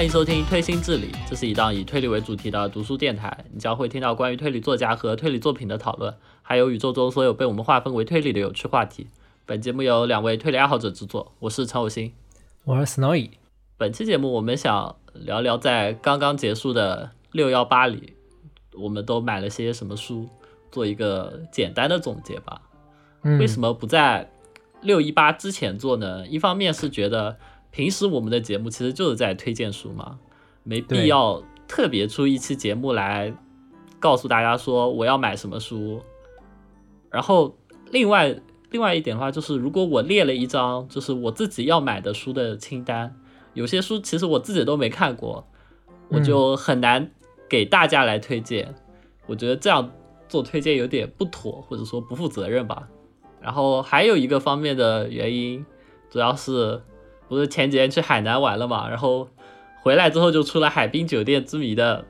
欢迎收听《推心置理》，这是一档以推理为主题的读书电台。你将会听到关于推理作家和推理作品的讨论，还有宇宙中所有被我们划分为推理的有趣话题。本节目由两位推理爱好者制作，我是陈有新，我是 Snowy。本期节目我们想聊聊在刚刚结束的六幺八里，我们都买了些什么书，做一个简单的总结吧。为什么不在六一八之前做呢？一方面是觉得。平时我们的节目其实就是在推荐书嘛，没必要特别出一期节目来告诉大家说我要买什么书。然后另外另外一点的话，就是如果我列了一张就是我自己要买的书的清单，有些书其实我自己都没看过，我就很难给大家来推荐。我觉得这样做推荐有点不妥，或者说不负责任吧。然后还有一个方面的原因，主要是。不是前几天去海南玩了嘛，然后回来之后就出了《海滨酒店之谜》的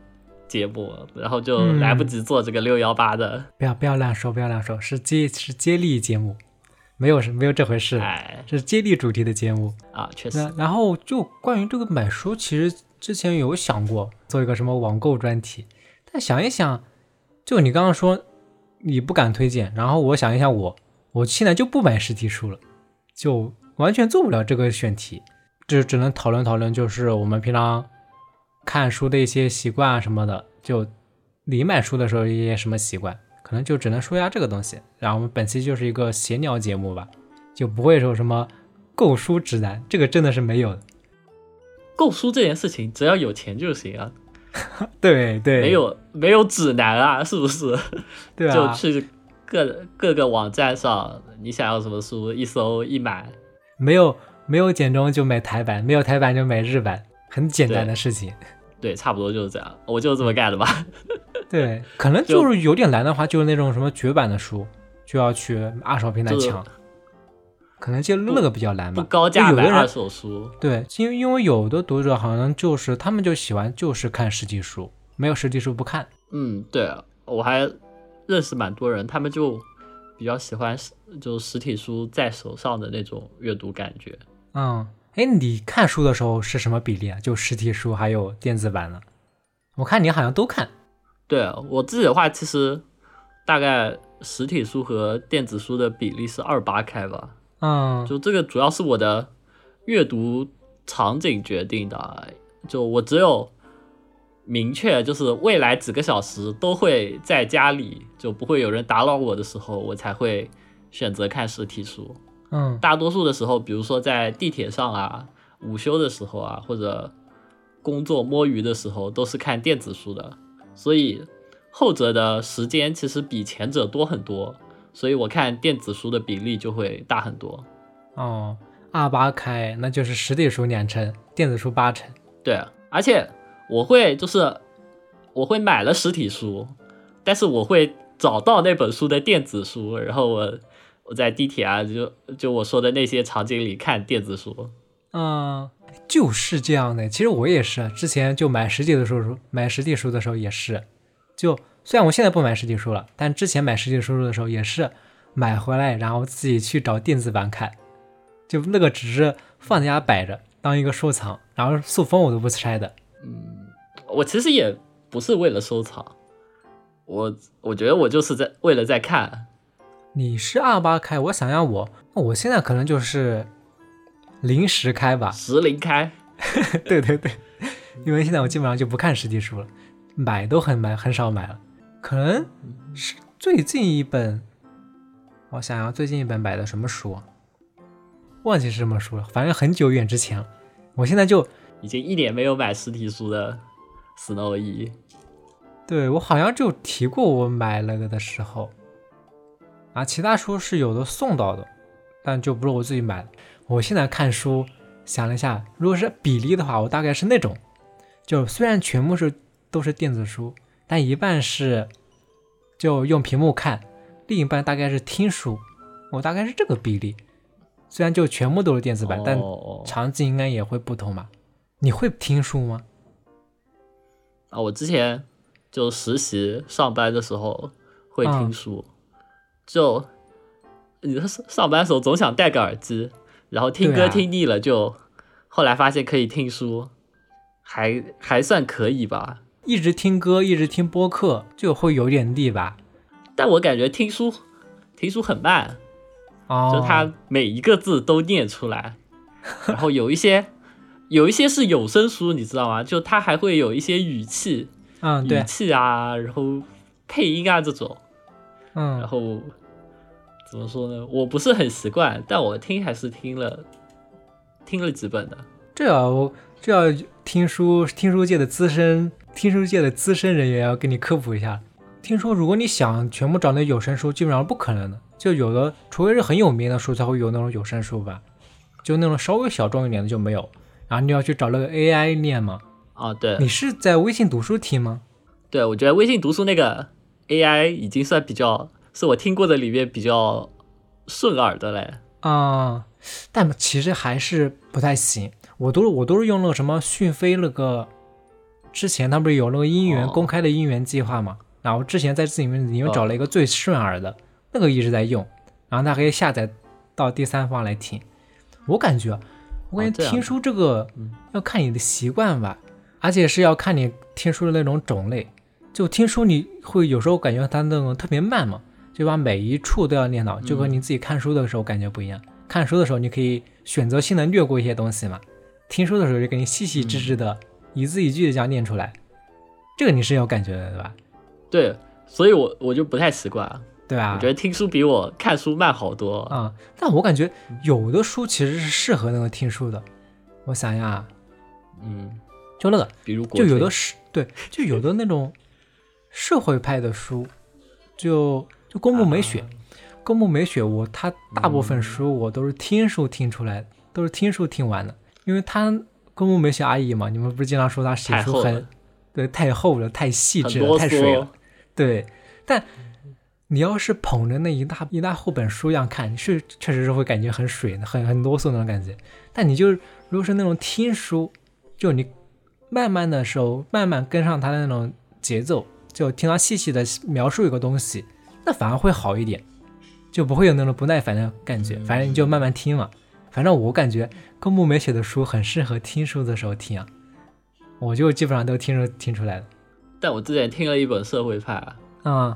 节目，然后就来不及做这个六幺八的。不要不要乱说，不要乱说，是接是接力节目，没有没有这回事，哎，是接力主题的节目啊，确实。然后就关于这个买书，其实之前有想过做一个什么网购专题，但想一想，就你刚刚说你不敢推荐，然后我想一想，我我现在就不买实体书了，就。完全做不了这个选题，就只能讨论讨论，就是我们平常看书的一些习惯啊什么的。就你买书的时候一些什么习惯，可能就只能说一下这个东西。然后我们本期就是一个闲聊节目吧，就不会说什么购书指南，这个真的是没有的。购书这件事情，只要有钱就行啊。对对，没有没有指南啊，是不是？对啊，就去各各个网站上，你想要什么书，一搜一买。没有没有简中就买台版，没有台版就买日版，很简单的事情。对，差不多就是这样，我就是这么干的吧。对，可能就是有点难的话，就是那种什么绝版的书，就要去二手平台抢。可能就那个比较难吧。不高价买二手书。对，因为因为有的读者好像就是他们就喜欢就是看实体书，没有实体书不看。嗯，对，我还认识蛮多人，他们就。比较喜欢实就实体书在手上的那种阅读感觉。嗯，哎，你看书的时候是什么比例啊？就实体书还有电子版的？我看你好像都看。对我自己的话，其实大概实体书和电子书的比例是二八开吧。嗯，就这个主要是我的阅读场景决定的。就我只有。明确就是未来几个小时都会在家里，就不会有人打扰我的时候，我才会选择看实体书。嗯，大多数的时候，比如说在地铁上啊、午休的时候啊，或者工作摸鱼的时候，都是看电子书的。所以后者的时间其实比前者多很多，所以我看电子书的比例就会大很多。哦，二八开，那就是实体书两成，电子书八成。对，而且。我会就是我会买了实体书，但是我会找到那本书的电子书，然后我我在地铁啊，就就我说的那些场景里看电子书。嗯，就是这样的。其实我也是，之前就买实体的书，买实体书的时候也是。就虽然我现在不买实体书了，但之前买实体书的时候也是买回来，然后自己去找电子版看。就那个只是放在家摆着，当一个收藏，然后塑封我都不拆的。嗯。我其实也不是为了收藏，我我觉得我就是在为了在看。你是二八开，我想要我，我现在可能就是零时开吧，十零开。对对对，因为现在我基本上就不看实体书了，买都很买很少买了，可能是最近一本，我想要最近一本买的什么书，忘记是什么书了，反正很久远之前了。我现在就已经一年没有买实体书的。Snow 一，对我好像就提过我买那个的时候，啊，其他书是有的送到的，但就不是我自己买的。我现在看书想了一下，如果是比例的话，我大概是那种，就虽然全部是都是电子书，但一半是就用屏幕看，另一半大概是听书，我大概是这个比例。虽然就全部都是电子版，但场景应该也会不同嘛。你会听书吗？啊，我之前就实习上班的时候会听书，就你上上班的时候总想戴个耳机，然后听歌听腻了，就后来发现可以听书，还还算可以吧。一直听歌，一直听播客，就会有点腻吧。但我感觉听书，听书很慢，哦，就他每一个字都念出来，然后有一些，有一些是有声书，你知道吗？就它还会有一些语气，嗯，对语，气啊，然后配音啊这种，嗯然嗯，后怎么说呢？我不是很习惯，但我听还是听了，听了几本的。这要这要听书听书界的资深听书界的资深人员要给你科普一下。听说如果你想全部找那有声书，基本上不可能的。就有的，除非是很有名的书才会有那种有声书吧，就那种稍微小众一点的就没有。然后你要去找那个 AI 念嘛。啊，对你是在微信读书听吗？对，我觉得微信读书那个 AI 已经算比较是我听过的里面比较顺耳的嘞。啊、但其实还是不太行。我都是我都是用那个什么讯飞那个，之前他不是有那个音源、哦公开的音源计划嘛？然后之前在自己里面里面找了一个最顺耳的，那个一直在用，然后它可以下载到第三方来听。我感觉，我感觉听书这个嗯要看你的习惯吧，而且是要看你听书的那种种类。就听书你会有时候感觉它那种特别慢嘛，就把每一处都要念到，就和你自己看书的时候感觉不一样。看书的时候你可以选择性的略过一些东西嘛，听书的时候就给你细细致致的、一字一句的这样念出来，这个你是有感觉的，对吧？对，所以我我就不太习惯，对啊？我觉得听书比我看书慢好多。啊、但我感觉有的书其实是适合那个听书的。我想呀，啊。嗯，就那个，比如就有的是对，就有的那种社会派的书，就就公募美雪，公募美雪我他大部分书我都是听书听出来的，都是听书听完的，因为他公募美雪阿姨嘛，你们不是经常说她写书很对太厚了、太细致了、太水了，，对，但你要是捧着那一大一大厚本书一样看，是确实是会感觉很水，很很啰嗦那种感觉。但你就是如果是那种听书，就你慢慢的时候，慢慢跟上他的那种节奏，就听他细细的描述一个东西，那反而会好一点，就不会有那种不耐烦的感觉。反正你就慢慢听嘛。反正我感觉公布美写的书很适合听书的时候听啊，我就基本上都听出听出来了。但我之前听了一本社会派，啊、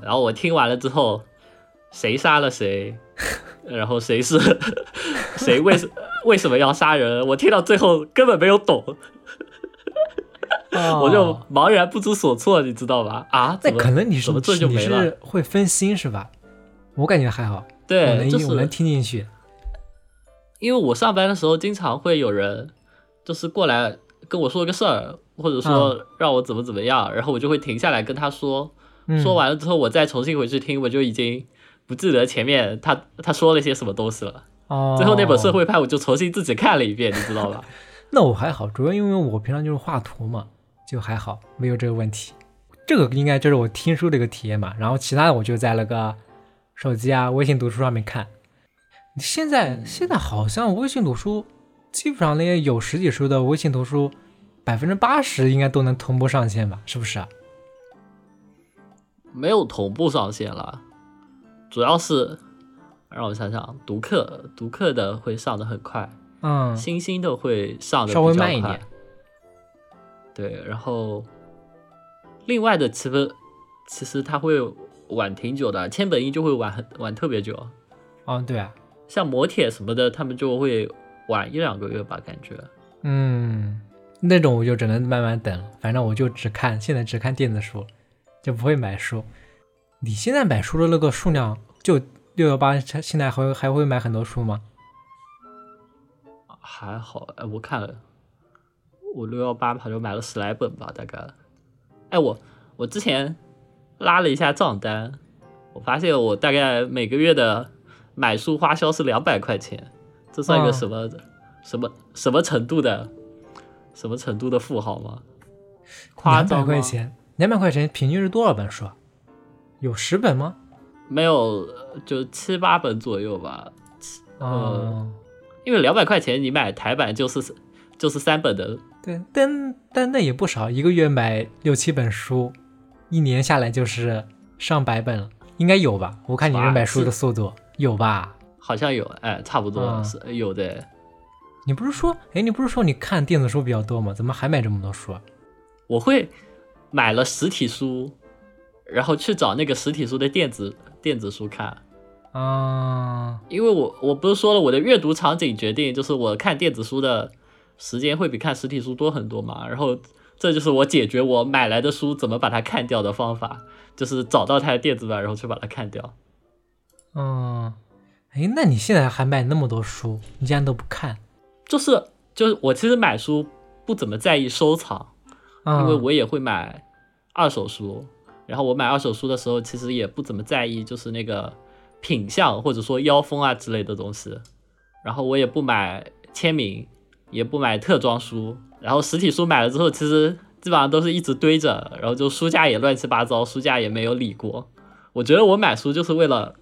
然后我听完了之后，谁杀了谁，然后谁是 谁为什为什么要杀人，我听到最后根本没有懂，我就哦茫然不知所措，你知道吧？啊，那可能你是怎么这就没了？是会分心是吧？我感觉还好，我对，就能我能听进去。因为我上班的时候经常会有人就是过来跟我说个事儿，或者说让我怎么怎么样，然后我就会停下来跟他说，嗯、说完了之后我再重新回去听，我就已经不记得前面他他说了些什么东西了。哦，最后那本社会派我就重新自己看了一遍，你知道吧？那我还好，主要因为我平常就是画图嘛，就还好，没有这个问题。这个应该就是我听书的一个体验嘛，然后其他的我就在那个手机啊、微信读书上面看。现在现在好像微信读书，基本上那些有实体书的微信读书，百分之八十应该都能同步上线吧？是不是啊？没有同步上线了，主要是让我想想，读课读课的会上的很快，嗯，星星的会上的稍微慢一点。对，然后另外的其实其实它会晚挺久的，千本樱就会晚很晚特别久，哦，对啊，像磨铁什么的，他们就会晚一两个月吧，感觉。嗯，那种我就只能慢慢等。反正我就只看，现在只看电子书，就不会买书。你现在买书的那个数量，就六幺八，现在还还会买很多书吗？还好，哎，我看了，我六幺八好像买了十来本吧，大概。哎，我我之前拉了一下账单，我发现我大概每个月的买书花销是两百块钱，这算一哦个什么、什么什么程度的什么程度的富豪吗？夸两百张块钱，两百块钱平均是多少本书啊？有十本吗？没有，就七八本左右吧。呃哦，因为两百块钱你买台版就是就是三本的对，但但那也不少，一个月买六七本书，一年下来就是上百本了，应该有吧？我看你这买书的速度有吧？好像有，哎，差不多嗯是有的。你不是说，哎，你不是说你看电子书比较多吗？怎么还买这么多书？我会买了实体书，然后去找那个实体书的电子电子书看。啊，因为我我不是说了，我的阅读场景决定就是我看电子书的时间会比看实体书多很多嘛。然后这就是我解决我买来的书怎么把它看掉的方法，就是找到它的电子版，然后去把它看掉。嗯，哎，那你现在还买那么多书，你竟然都不看？就是就是我其实买书不怎么在意收藏，因为我也会买二手书。然后我买二手书的时候，其实也不怎么在意，就是那个品相或者说腰封啊之类的东西。然后我也不买签名，也不买特装书。然后实体书买了之后，其实基本上都是一直堆着，然后就书架也乱七八糟，书架也没有理过。我觉得我买书就是为了。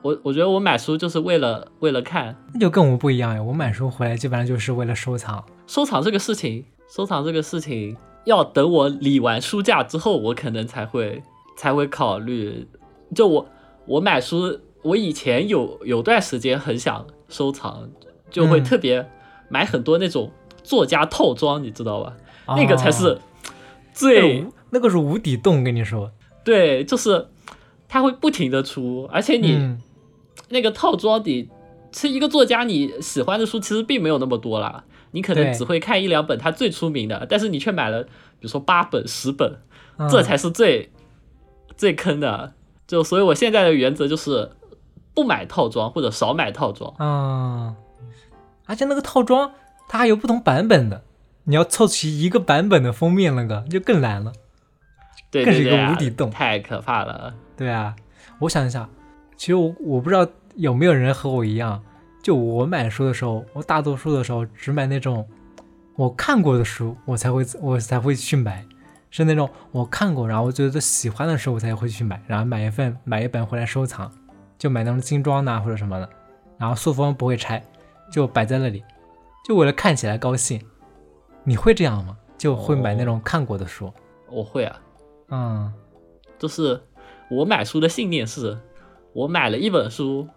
我我觉得我买书就是为了为了看，那就跟我不一样呀。我买书回来基本上就是为了收藏。收藏这个事情，收藏这个事情要等我理完书架之后，我可能才会才会考虑。就我我买书，我以前有有段时间很想收藏，就会特别买很多那种作家套装，你知道吧？那个才是最那个是无底洞，跟你说。对，就是它会不停的出，而且你。那个套装底，是一个作家你喜欢的书其实并没有那么多啦，你可能只会看一两本他最出名的，但是你却买了，比如说八本、十本，这才是最最坑的。就所以，我现在的原则就是不买套装或者少买套装。嗯，而且那个套装它还有不同版本的，你要凑齐一个版本的封面，那个就更难了，对，更是一个无底洞，太可怕了。对啊，我想一下。其实我我不知道有没有人和我一样，就我买书的时候，我大多数的时候只买那种我看过的书，我才会我才会去买，是那种我看过然后我觉得喜欢的书我才会去买，然后买一份买一本回来收藏，就买那种精装的或者什么的，然后塑封不会拆，就摆在那里，就为了看起来高兴。你会这样吗？就会买那种看过的书？我会啊，嗯，就是我买书的信念是。我买了一本书，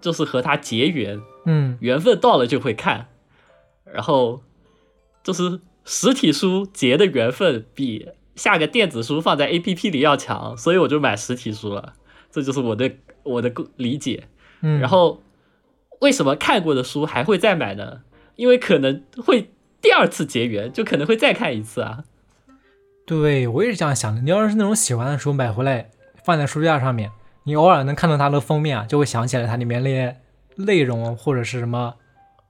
就是和它结缘，嗯，缘分到了就会看，然后就是实体书结的缘分比下个电子书放在 A P P 里要强，所以我就买实体书了，这就是我的我的理解。嗯，然后为什么看过的书还会再买呢？因为可能会第二次结缘，就可能会再看一次啊。对，我也是这样想的。你要是那种喜欢的书买回来放在书架上面。你偶尔能看到它的封面啊，就会想起来它里面那些内容或者是什么，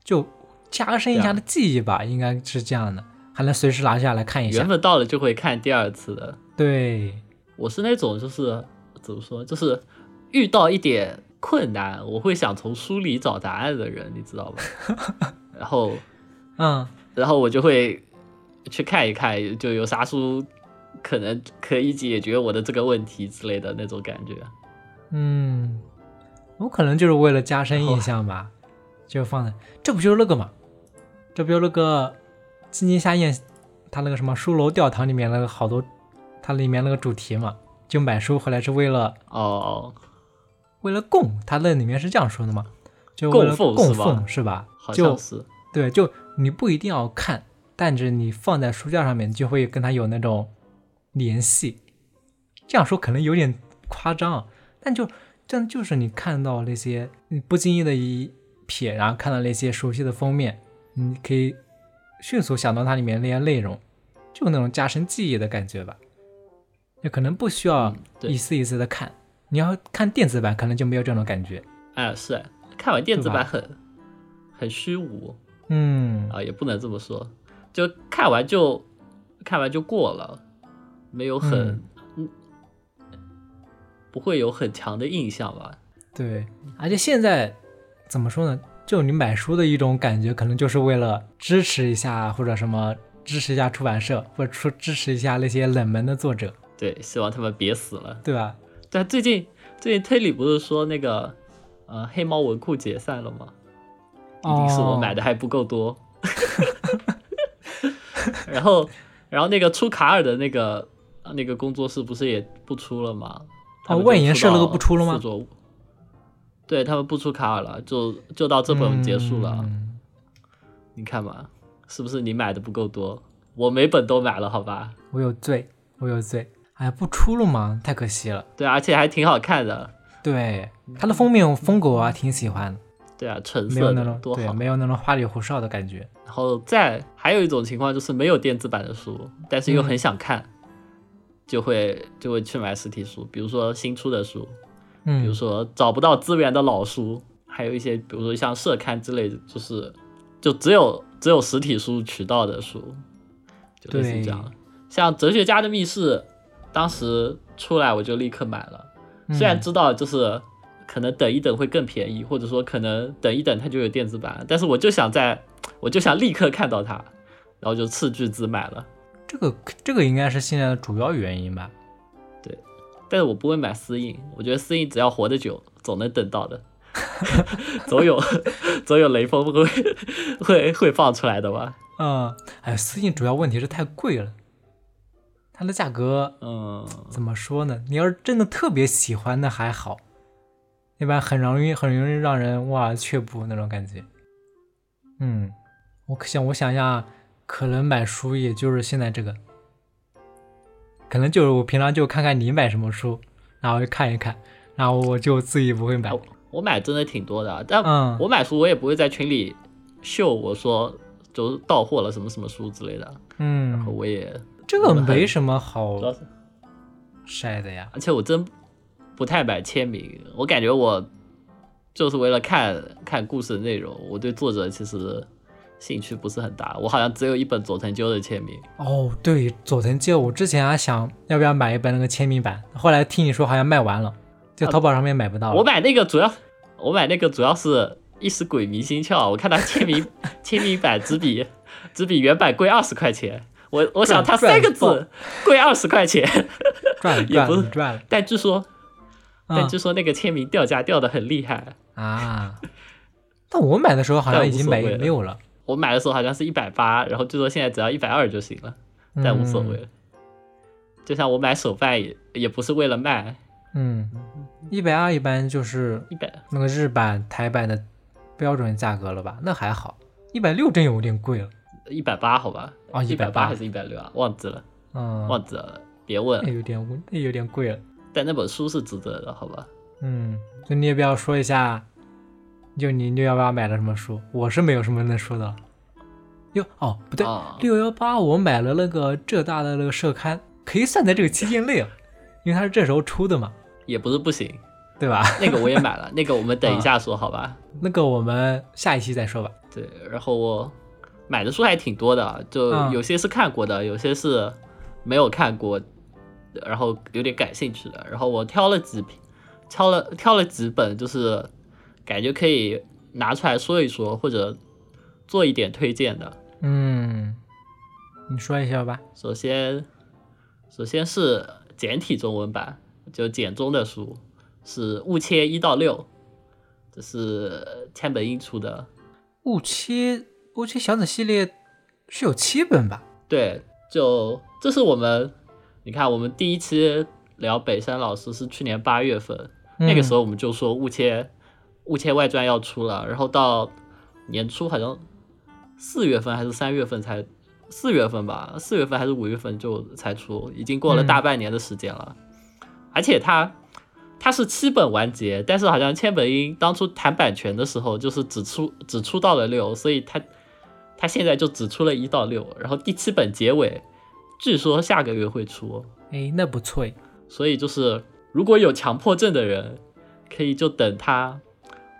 就加深一下的记忆吧，应该是这样的，还能随时拿下来看一下。缘分到了就会看第二次的。对，我是那种就是怎么说，就是遇到一点困难，我会想从书里找答案的人，你知道吧？然后，嗯，然后我就会去看一看，就有啥书可能可以解决我的这个问题之类的那种感觉。嗯，我可能就是为了加深印象吧，就放在这不就是那个嘛？这不就那个《金金夏宴》他那个什么书楼吊堂里面那个好多，它里面那个主题嘛，就买书回来是为了哦，为了供，他那里面是这样说的嘛？就为了供奉是吧？好像是对，就你不一定要看，但是你放在书架上面就会跟他有那种联系。这样说可能有点夸张。但就这样，就是你看到那些你不经意的一瞥，然后看到那些熟悉的封面，你可以迅速想到它里面那些内容，就那种加深记忆的感觉吧。也可能不需要一次一次的看，你要看电子版，可能就没有这种感觉。哎，是看完电子版很很虚无。嗯啊，也不能这么说，就看完就看完就过了，没有很。不会有很强的印象吧？对，而且现在怎么说呢？就你买书的一种感觉，可能就是为了支持一下或者什么，支持一下出版社，或者说支持一下那些冷门的作者。对，希望他们别死了，对吧？但最近最近推理不是说那个呃黑猫文库解散了吗？一定是我买的还不够多。然后然后那个出卡尔的那个那个工作室不是也不出了吗？哦，万言社那个不出了吗？对他们不出卡尔了，就就到这本结束了。你看嘛，是不是你买的不够多？我每本都买了，好吧？我有罪，我有罪。哎呀，不出了吗？太可惜了。对，而且还挺好看的。对，它的封面风格我还挺喜欢的。对啊，橙色的，多好，没有那种花里胡哨的感觉。然后再还有一种情况就是没有电子版的书，但是又很想看，就会就会去买实体书，比如说新出的书，嗯，比如说找不到资源的老书，还有一些比如说像社刊之类的，就是就只有只有实体书渠道的书，就类似这样。像《哲学家的密室》，当时出来我就立刻买了，虽然知道就是。可能等一等会更便宜，或者说可能等一等它就有电子版，但是我就想在，我就想立刻看到它，然后就斥巨资买了。这个这个应该是现在的主要原因吧？对，但是我不会买私印，我觉得私印只要活得久，总能等到的，总有 总有雷锋会会会放出来的吧？嗯，哎，私印主要问题是太贵了，它的价格，嗯，怎么说呢？你要是真的特别喜欢，那还好。一般很容易很容易让人哇却步那种感觉。嗯，我想我想一下，可能买书也就是现在这个，可能就是我平常就看看你买什么书，然后看一看，然后我就自己不会买。我买真的挺多的，但我买书我也不会在群里秀我说就到货了什么什么书之类的。嗯，然后我也这个没什么好晒的呀，而且我真。不太买签名，我感觉我就是为了看看故事的内容，我对作者其实兴趣不是很大。我好像只有一本佐藤鸠的签名。哦，对，佐藤鸠，我之前还想要不要买一本那个签名版，后来听你说好像卖完了，在淘宝上面买不到。我买那个主要，我买那个主要是一时鬼迷心窍，我看他签名 签名版只比只比原版贵二十块钱，我我想他三个字贵二十块钱，赚了也不是赚了，但据说。但据说那个签名掉价掉的很厉害啊！但我买的时候好像已经没没有了。我买的时候好像是一百八，然后据说现在只要一百二就行了，但无所谓了。就像我买手办也也不是为了卖。嗯，一百二一般就是一百那个日版台版的标准价格了吧？那还好，一百六真有点贵了。一百八好吧？啊，一百八还是一百六啊？忘记了，嗯，忘记了，别问。那有点那有点贵了。但那本书是值得的，好吧？嗯，就你也不要说一下，就你六幺八买了什么书？我是没有什么能说的。哟，哦，不对，六幺八我买了那个浙大的那个社刊，可以算在这个期间内啊，因为它是这时候出的嘛。也不是不行，对吧？那个我也买了，那个我们等一下说，好吧？那个我们下一期再说吧。对，然后我买的书还挺多的，就有些是看过的，有些是没有看过。然后有点感兴趣的，然后我挑了几挑了挑了几本，就是感觉可以拿出来说一说，或者做一点推荐的。嗯，你说一下吧。首先，首先是简体中文版，就简中的书是雾切一到六，这是千本樱出的。雾切雾切小子系列是有七本吧？对，就这是我们。你看，我们第一期聊北山老师是去年八月份，那个时候我们就说雾切雾切外传要出了，然后到年初好像四月份还是三月份才四月份吧，四月份还是五月份就才出，已经过了大半年的时间了。而且它它是七本完结，但是好像千本樱当初谈版权的时候就是只出只出到了六，所以它它现在就只出了一到六，然后第七本结尾。据说下个月会出，哎，那不错。所以就是如果有强迫症的人，可以就等他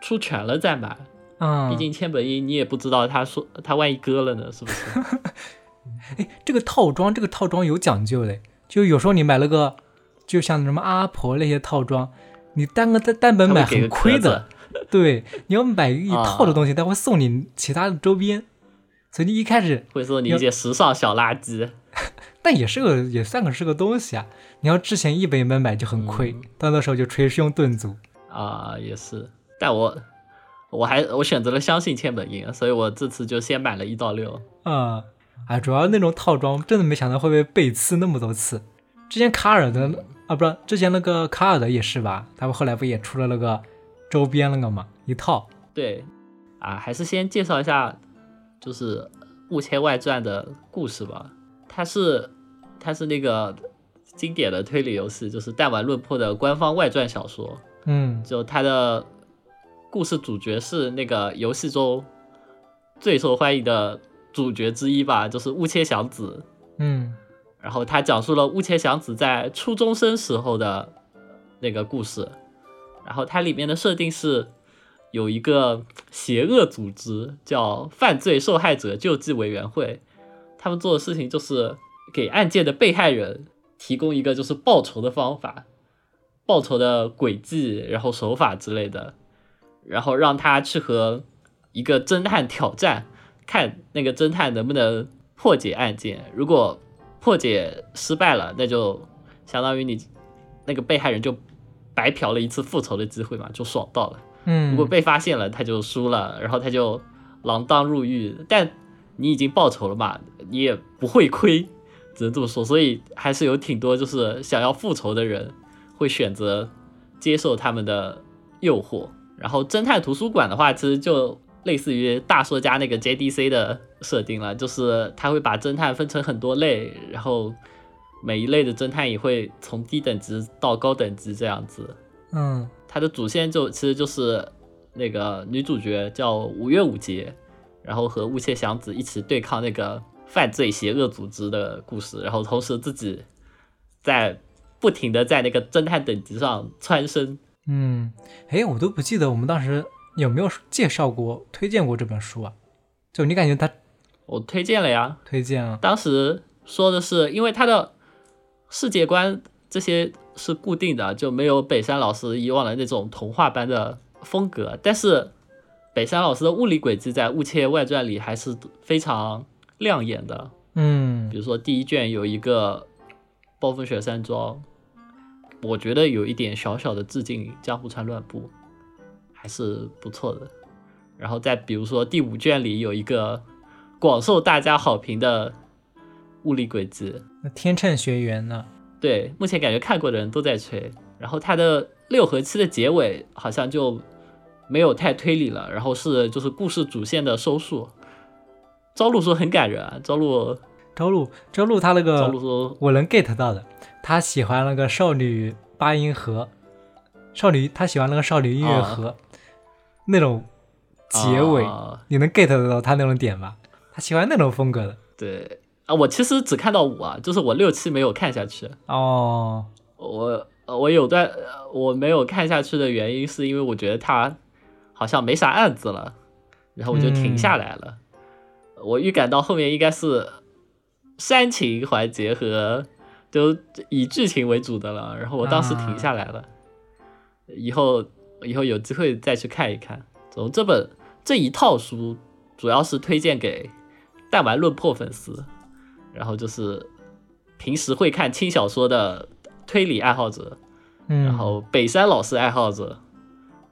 出全了再买。嗯，毕竟千本樱你也不知道他说他万一割了呢，是不是？哎，这个套装这个套装有讲究嘞，就有时候你买了个，就像什么阿婆那些套装，你单个单单本买很亏的。对，你要买一套的东西，他会送你其他的周边，所以你一开始会送你一些时尚小垃圾。但也是个，也算个是个东西啊！你要之前一本一本买就很亏，到那时候就捶胸顿足啊。也是，但我我还我选择了相信千本樱，所以我这次就先买了一到六。啊，哎，主要那种套装真的没想到会被背刺那么多次。之前卡尔的啊，不是之前那个卡尔的也是吧？他们后来不也出了那个周边那个嘛？一套。对，啊，还是先介绍一下。就是《雾切外传》的故事吧。它是它是那个经典的推理游戏，就是弹丸论破的官方外传小说。嗯，就它的故事主角是那个游戏中最受欢迎的主角之一吧，就是雾切祥子。嗯，然后他讲述了雾切祥子在初中生时候的那个故事。然后它里面的设定是有一个邪恶组织叫犯罪受害者救济委员会，他们做的事情就是给案件的被害人提供一个就是报仇的方法、报仇的轨迹，然后手法之类的，然后让他去和一个侦探挑战，看那个侦探能不能破解案件。如果破解失败了，那就相当于你那个被害人就。白嫖了一次复仇的机会嘛，就爽到了。嗯，如果被发现了，他就输了，然后他就锒铛入狱。但你已经报仇了嘛，你也不会亏，只能这么说。所以还是有挺多就是想要复仇的人会选择接受他们的诱惑。然后侦探图书馆的话，其实就类似于大说家那个 JDC 的设定了，就是他会把侦探分成很多类，然后。每一类的侦探也会从低等级到高等级这样子，嗯，它的主线就其实就是那个女主角叫五月五节，然后和雾切祥子一起对抗那个犯罪邪恶组织的故事，然后同时自己在不停的在那个侦探等级上蹿升。嗯，哎，我都不记得我们当时有没有介绍过、推荐过这本书啊？就你感觉它，我推荐了呀，推荐了。当时说的是因为它的。世界观这些是固定的，就没有北山老师以往的那种童话般的风格。但是北山老师的物理轨迹在《雾切外传》里还是非常亮眼的。嗯，比如说第一卷有一个暴风雪山庄，我觉得有一点小小的致敬《江户川乱步》，还是不错的。然后再比如说第五卷里有一个广受大家好评的。物理轨迹，那天秤学员呢？对，目前感觉看过的人都在吹。然后他的六和七的结尾好像就没有太推理了，然后是就是故事主线的收束。朝露说很感人啊，朝露，朝露，朝露，他那个，朝露说，我能 get 到的，他喜欢那个少女八音盒，少女，他喜欢那个少女音乐盒，那种结尾，你能 get 得到他那种点吧？他喜欢那种风格的，对。啊，我其实只看到五啊，就是我六七没有看下去哦。我我有段我没有看下去的原因，是因为我觉得他好像没啥案子了，然后我就停下来了。我预感到后面应该是煽情环节和就以剧情为主的了，然后我当时停下来了。以后以后有机会再去看一看。从这本这一套书主要是推荐给弹丸论破粉丝。然后就是平时会看轻小说的推理爱好者，然后北山老师爱好者，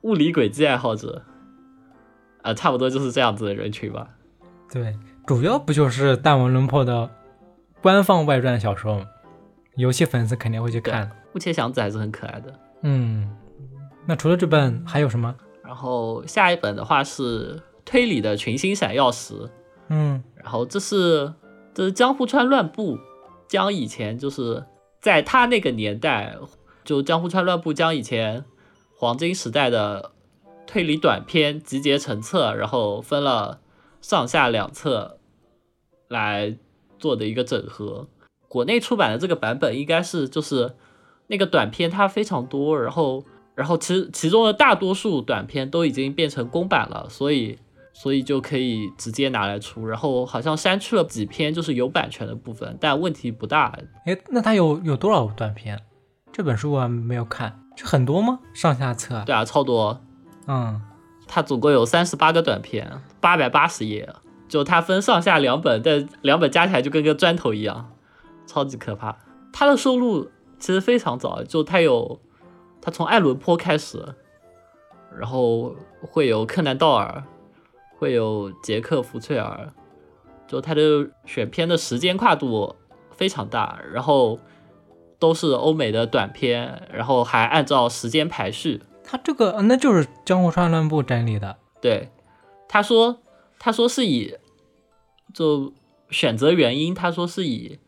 物理轨迹爱好者，啊，差不多就是这样子的人群吧。对，主要不就是弹丸论破的官方外传小说吗？游戏粉丝肯定会去看。目前祥子还是很可爱的。嗯，那除了这本还有什么？然后下一本的话是推理的群星闪耀时。嗯，然后这是。这是江户川乱步将以前就是在他那个年代，就江户川乱步将以前黄金时代的推理短篇集结成册，然后分了上下两册来做的一个整合。国内出版的这个版本应该是就是那个短片它非常多，然后然后其其中的大多数短片都已经变成公版了，所以。所以就可以直接拿来出，然后好像删去了几篇就是有版权的部分，但问题不大。哎，那它有有多少短片？这本书我没有看，是很多吗？上下册？对啊，超多。嗯，它总共有三十八个短片，八百八十页，就它分上下两本，但两本加起来就跟个砖头一样，超级可怕。他的收录其实非常早，就他有，他从爱伦坡开始，然后会有柯南道尔。会有杰克·福翠尔，就他的选片的时间跨度非常大，然后都是欧美的短片，然后还按照时间排序。他这个那就是江户川乱步整理的。对，他说他说是以就选择原因，他说是以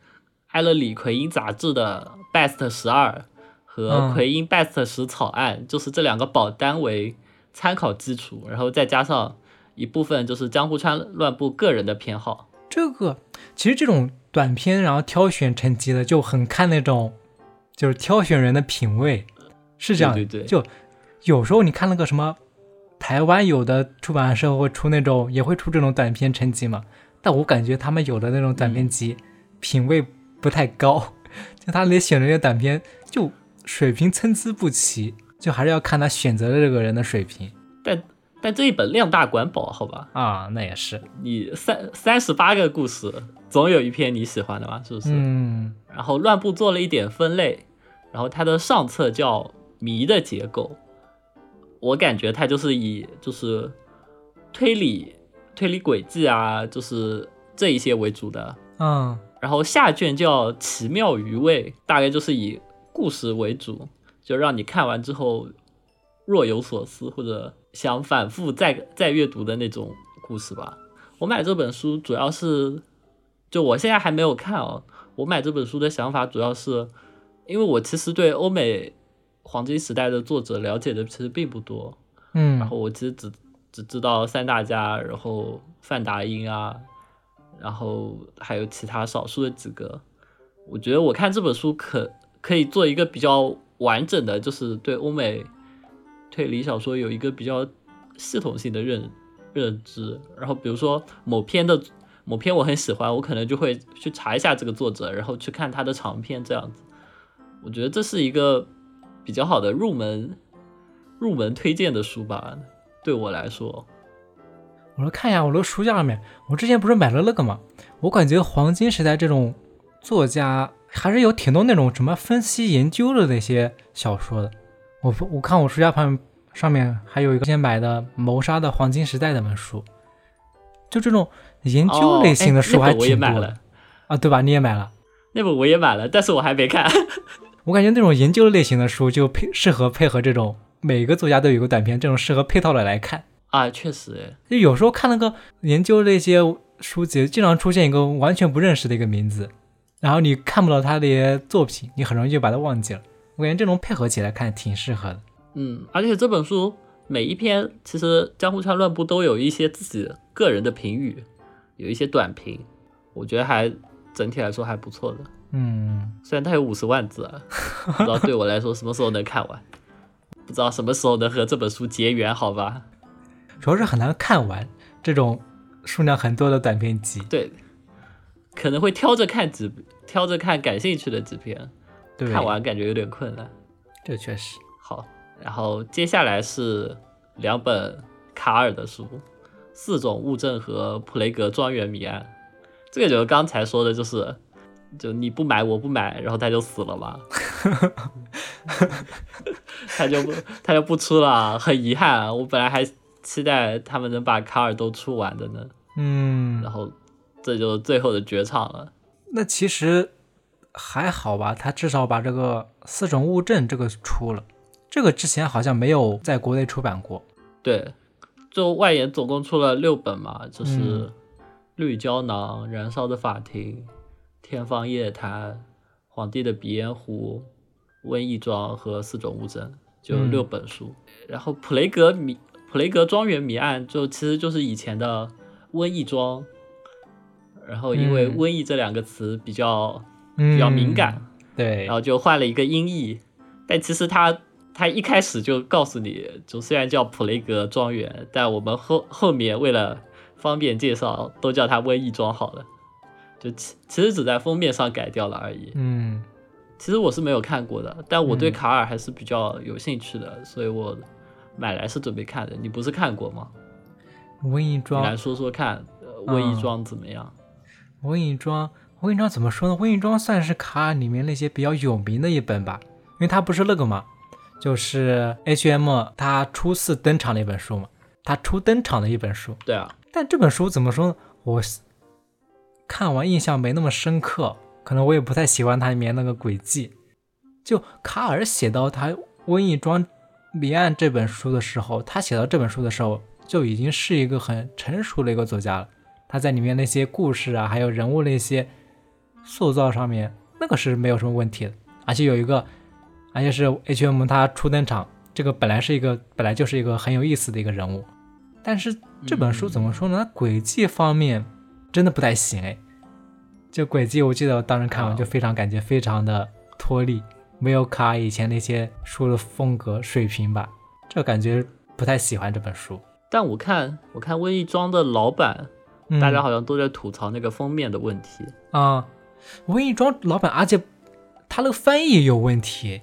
艾勒里奎因杂志的 Best 十二和奎因 Best 十草案，就是这两个保单为参考基础，然后再加上一部分就是江户川乱步个人的偏好。这个其实这种短片，然后挑选成集的就很看那种，就是挑选人的品味，是这样。对对。就有时候你看那个什么，台湾有的出版社会出那种，也会出这种短片成集嘛。但我感觉他们有的那种短片集，品味不太高，就他里选的那些短片，就水平参差不齐，就还是要看他选择的这个人的水平。但。但这一本量大管饱，好吧？啊，那也是。你三三十八个故事，总有一篇你喜欢的吧？是不是？嗯。然后乱步做了一点分类，然后它的上册叫“谜的结构”，我感觉它就是以就是推理、推理轨迹啊，就是这一些为主的。嗯。然后下卷叫“奇妙余味”，大概就是以故事为主，就让你看完之后若有所思或者。想反复再再阅读的那种故事吧。我买这本书主要是，就我现在还没有看哦。我买这本书的想法主要是，因为我其实对欧美黄金时代的作者了解的其实并不多，嗯，然后我其实只只知道三大家，然后范达因啊，然后还有其他少数的几个。我觉得我看这本书可可以做一个比较完整的，就是对欧美。推理小说有一个比较系统性的认认知，然后比如说某篇的某篇我很喜欢，我可能就会去查一下这个作者，然后去看他的长篇这样子。我觉得这是一个比较好的入门入门推荐的书吧，对我来说。我说看一下我的书架上面，我之前不是买了那个嘛？我感觉黄金时代这种作家还是有挺多那种什么分析研究的那些小说的。我我看我书架旁上面还有一个之前买的《谋杀的黄金时代》那本书，就这种研究类型的书还挺多的啊，对吧？你也买了那本我也买了，但是我还没看。我感觉那种研究类型的书就配适合配合这种每个作家都有个短篇，这种适合配套的来看啊，确实就有时候看那个研究那些书籍，经常出现一个完全不认识的一个名字，然后你看不到他的作品，你很容易就把它忘记了。我感觉这种配合起来看挺适合的。嗯，而且这本书每一篇其实江户川乱步都有一些自己个人的评语，有一些短评，我觉得还整体来说还不错的。嗯，虽然它有五十万字啊，不知道对我来说什么时候能看完，不知道什么时候能和这本书结缘，好吧？主要是很难看完这种数量很多的短片集。对，可能会挑着看几，挑着看感兴趣的几篇。看完感觉有点困难，这确实好。然后接下来是两本卡尔的书，《四种物证》和《普雷格庄园谜案》。这个就是刚才说的，就是就你不买我不买，然后他就死了嘛，他就不他就不出了，很遗憾。我本来还期待他们能把卡尔都出完的呢。嗯，然后这就最后的绝唱了。那其实。还好吧，他至少把这个四种物证这个出了，这个之前好像没有在国内出版过。对，就外延总共出了六本嘛，就是绿胶囊、燃烧的法庭、天方夜谭、皇帝的鼻烟壶、瘟疫庄和四种物证，就六本书。然后普雷格谜、普雷格庄园谜案，就其实就是以前的瘟疫庄，然后因为瘟疫这两个词比较。比较敏感，对，然后就换了一个音译，但其实他他一开始就告诉你就虽然叫普雷格庄园，但我们后后面为了方便介绍，都叫它瘟疫庄好了，就其其实只在封面上改掉了而已。嗯，其实我是没有看过的，但我对卡尔还是比较有兴趣的，所以我买来是准备看的。你不是看过吗？瘟疫庄，来说说看，瘟疫庄怎么样？瘟疫庄。瘟疫庄怎么说呢？瘟疫庄算是卡尔里面那些比较有名的一本吧，因为它不是那个嘛，就是 H.M. 他初次登场的一本书嘛，他初登场的一本书。对啊，但这本书怎么说呢？我看完印象没那么深刻，可能我也不太喜欢它里面那个轨迹。就卡尔写到他《瘟疫庄谜案》这本书的时候，他写到这本书的时候就已经是一个很成熟的一个作家了。他在里面那些故事啊，还有人物那些塑造上面，那个是没有什么问题的。而且有一个，而且是 H.M 他初登场，这个本来是一个本来就是一个很有意思的一个人物。但是这本书怎么说呢？它轨迹方面真的不太行哎。就轨迹，我记得我当时看完就非常感觉非常的脱力，没有卡以前那些书的风格水平吧，这感觉不太喜欢这本书。但我看我看瘟疫庄的老板，大家好像都在吐槽那个封面的问题啊。瘟疫庄老板，而且他那个翻译有问题，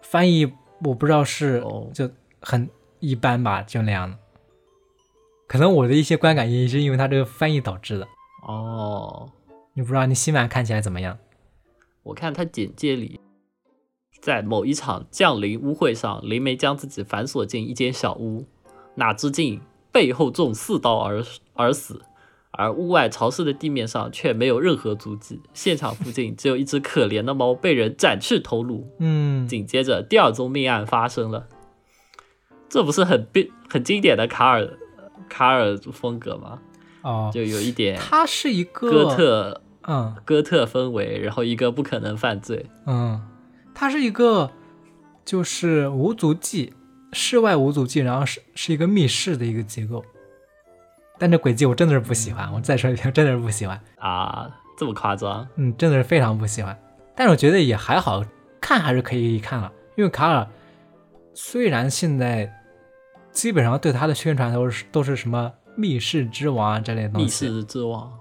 翻译我不知道是就很一般吧，就那样的。可能我的一些观感也是因为他这个翻译导致的哦。你不知道你新版看起来怎么样？我看他简介里，在某一场降临污会上，灵媒将自己反锁进一间小屋，哪知竟背后中四刀而而死，而屋外潮湿的地面上却没有任何足迹，现场附近只有一只可怜的猫被人斩去头颅。嗯，紧接着第二宗命案发生了，这不是很变很经典的卡尔卡尔风格吗？哦，就有一点，他是一个哥特。嗯，哥特氛围，然后一个不可能犯罪。嗯，它是一个就是无足迹，室外无足迹，然后是是一个密室的一个结构。但这轨迹我真的是不喜欢，我再说一遍，真的是不喜欢啊，这么夸张？嗯，真的是非常不喜欢。但是我觉得也还好看，还是可以看了。因为卡尔虽然现在基本上对他的宣传都是都是什么密室之王啊这类东西，密室之王。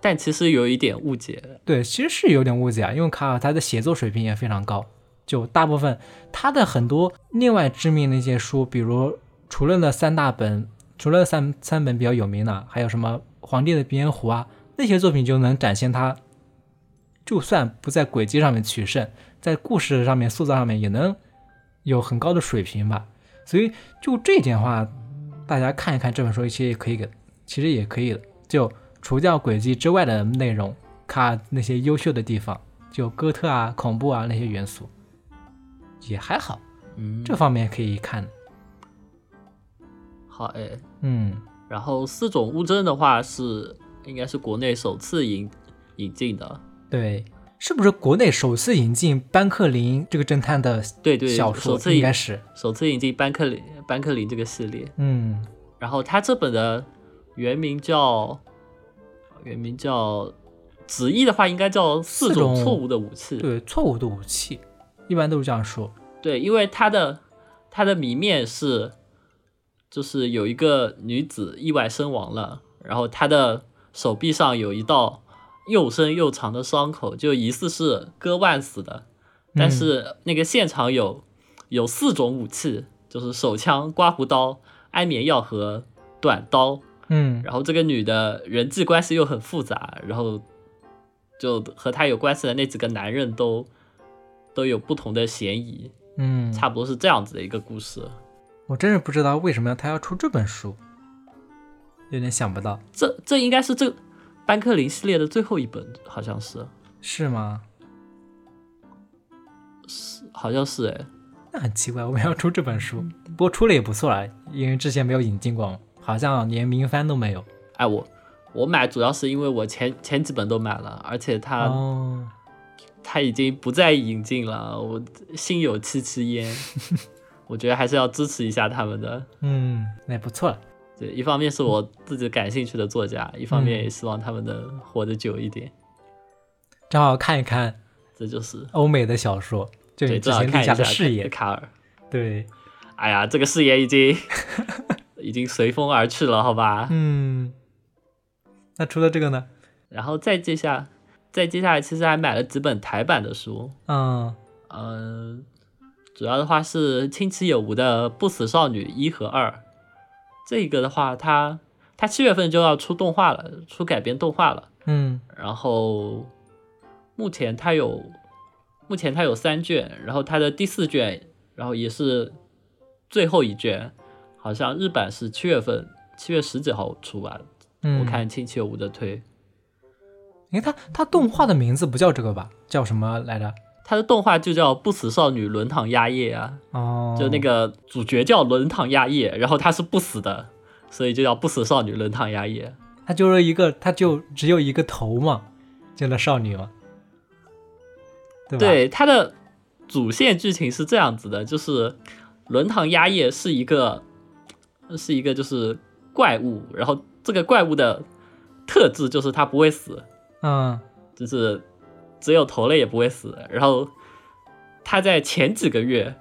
但其实有一点误解，对，其实是有点误解啊，因为卡尔他的写作水平也非常高，就大部分他的很多另外知名的一些书，比如除了那三大本，除了三三本比较有名的，还有什么《皇帝的鼻烟壶》啊，那些作品就能展现他，就算不在轨迹上面取胜，在故事上面塑造上面也能有很高的水平吧。所以就这点话，大家看一看这本书，其实也可以给，其实也可以的，就。除掉轨迹之外的内容，看那些优秀的地方，就哥特啊、恐怖啊那些元素，也还好，嗯，这方面可以看。好哎，嗯，然后四种物证的话是应该是国内首次引引进的，对，是不是国内首次引进班克林这个侦探的对对小说？应该是首次引进班克林班克林这个系列，嗯，然后他这本的原名叫。原名叫，子译的话应该叫四种错误的武器。对，错误的武器，一般都是这样说。对，因为他的他的谜面是，就是有一个女子意外身亡了，然后她的手臂上有一道又深又长的伤口，就疑似是割腕死的。但是那个现场有有四种武器，就是手枪、刮胡刀、安眠药和短刀。嗯，然后这个女的人际关系又很复杂，然后就和她有关系的那几个男人都都有不同的嫌疑，嗯，差不多是这样子的一个故事。我真是不知道为什么他要出这本书，有点想不到。这这应该是这班克林系列的最后一本，好像是是吗？是，好像是哎，那很奇怪，我们要出这本书，不过出了也不错啊，因为之前没有引进过。好像连名番都没有。哎，我我买主要是因为我前前几本都买了，而且它它已经不再引进了，我心有戚戚焉。我觉得还是要支持一下他们的。嗯，那也不错。对，一方面是我自己感兴趣的作家，一方面也希望他们能活得久一点。正好看一看，这就是欧美的小说，就你之前立下的誓言。卡尔。对。哎呀，这个视野已经。已经随风而去了，好吧。嗯，那除了这个呢？然后再接下，再接下来，其实还买了几本台版的书。嗯嗯，主要的话是青崎有吾的《不死少女》一和二。这个的话，它它七月份就要出动画了，出改编动画了。嗯，然后目前它有，目前它有三卷，然后它的第四卷，然后也是最后一卷。好像日版是七月份，七月十几号出吧。我看清七五的推。哎，他他动画的名字不叫这个吧？叫什么来着？它的动画就叫《不死少女轮堂压叶》啊。哦。就那个主角叫轮堂压叶，然后他是不死的，所以就叫《不死少女轮堂压叶》。他就是一个，他就只有一个头嘛，就那少女嘛，对吧？对，他的主线剧情是这样子的，就是轮堂压叶是一个是一个就是怪物，然后这个怪物的特质就是它不会死，嗯，就是只有头了也不会死，然后他在前几个月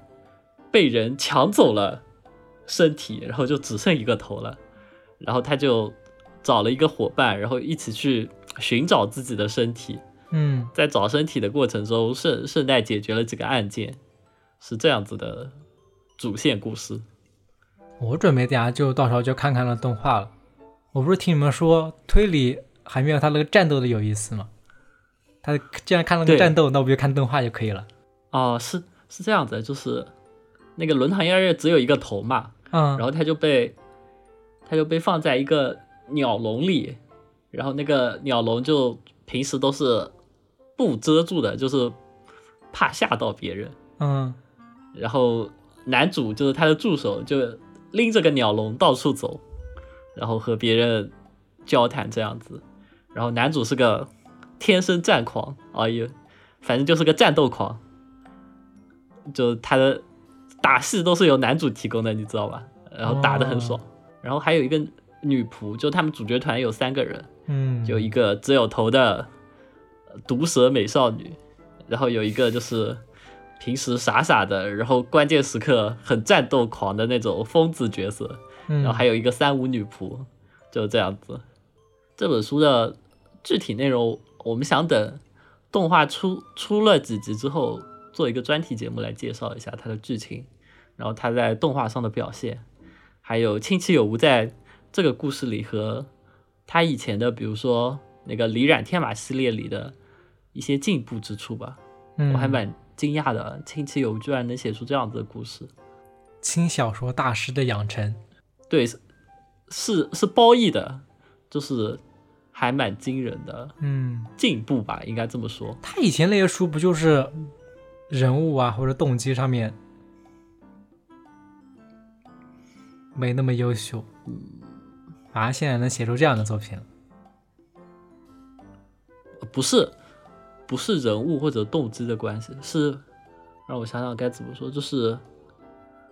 被人抢走了身体，然后就只剩一个头了，然后他就。找了一个伙伴，然后一起去寻找自己的身体。嗯，在找身体的过程中，顺顺带解决了几个案件，是这样子的主线故事。我准备等下就到时候就看看那动画了。我不是听你们说推理还没有他那个战斗的有意思嘛？他既然看了个战斗，那我不就看动画就可以了？哦，是是这样子，就是那个轮堂鸭月只有一个头嘛，嗯，然后他就被他就被放在一个。鸟笼里，然后那个鸟笼就平时都是布遮住的，就是怕吓到别人。嗯，然后男主就是他的助手，就拎着个鸟笼到处走，然后和别人交谈这样子。然后男主是个天生战狂，哎呀，反正就是个战斗狂，就他的打戏都是由男主提供的，你知道吧？然后打的很爽。然后还有一个。女仆就他们主角团有三个人，嗯，有一个只有头的毒舌美少女，然后有一个就是平时傻傻的，然后关键时刻很战斗狂的那种疯子角色，然后还有一个三无女仆，就这样子。这本书的具体内容，我们想等动画出出了几集之后，做一个专题节目来介绍一下它的剧情，然后它在动画上的表现，还有亲戚有无在。这个故事里和他以前的，比如说那个李染天马系列里的一些进步之处吧，嗯我还蛮惊讶的。亲戚有居然能写出这样子的故事，轻小说大师的养成，对，是是褒义的，就是还蛮惊人的，嗯，进步吧，应该这么说。他以前那些书不就是人物啊或者动机上面没那么优秀，嗯。反而现在能写出这样的作品了，不是，不是人物或者动机的关系，是让我想想该怎么说，就是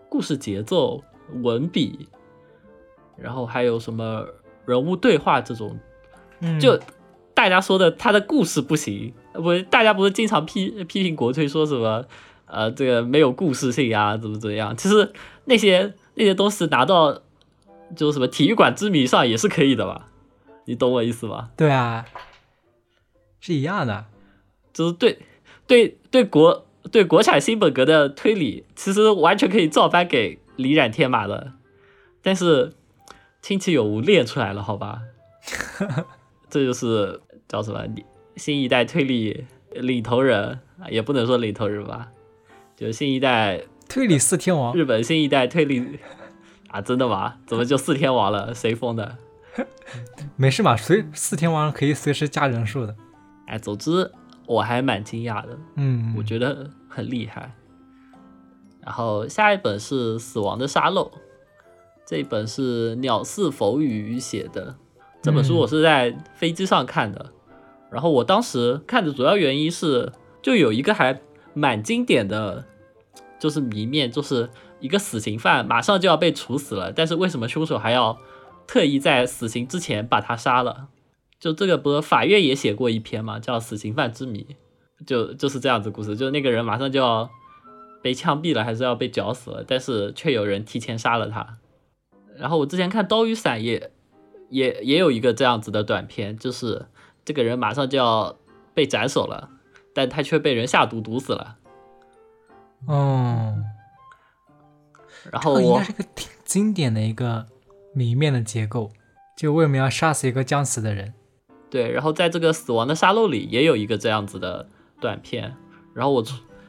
故事节奏、文笔，然后还有什么人物对话这种，就大家说的他的故事不行，不，大家不是经常批批评国推说什么，呃，这个没有故事性啊，怎么怎么样？其实那些那些东西拿到。就什么体育馆之谜上也是可以的吧？你懂我意思吧？对啊，是一样的，就是对对对国对国产新本格的推理，其实完全可以照搬给李冉天马的，但是亲戚有无练出来了，好吧？这就是叫什么新一代推理领头人，也不能说领头人吧，就新一代推理四天王，日本新一代推理。啊，真的吗？怎么就四天王了？谁封的？没事嘛，随四天王可以随时加人数的。哎，总之我还蛮惊讶的，嗯，我觉得很厉害。然后下一本是《死亡的沙漏》，这本是鸟似否语写的。这本书我是在飞机上看的，然后我当时看的主要原因是，就有一个还蛮经典的，就是谜面，就是。一个死刑犯马上就要被处死了，但是为什么凶手还要特意在死刑之前把他杀了？就这个不是法院也写过一篇嘛，叫《死刑犯之谜》，就就是这样子故事，就那个人马上就要被枪毙了，还是要被绞死了，但是却有人提前杀了他。然后我之前看《刀与伞》也也也有一个这样子的短片，就是这个人马上就要被斩首了，但他却被人下毒毒死了。嗯。然后应该是个挺经典的一个谜面的结构，就为什么要杀死一个将死的人？对，然后在这个死亡的沙漏里也有一个这样子的短片，然后我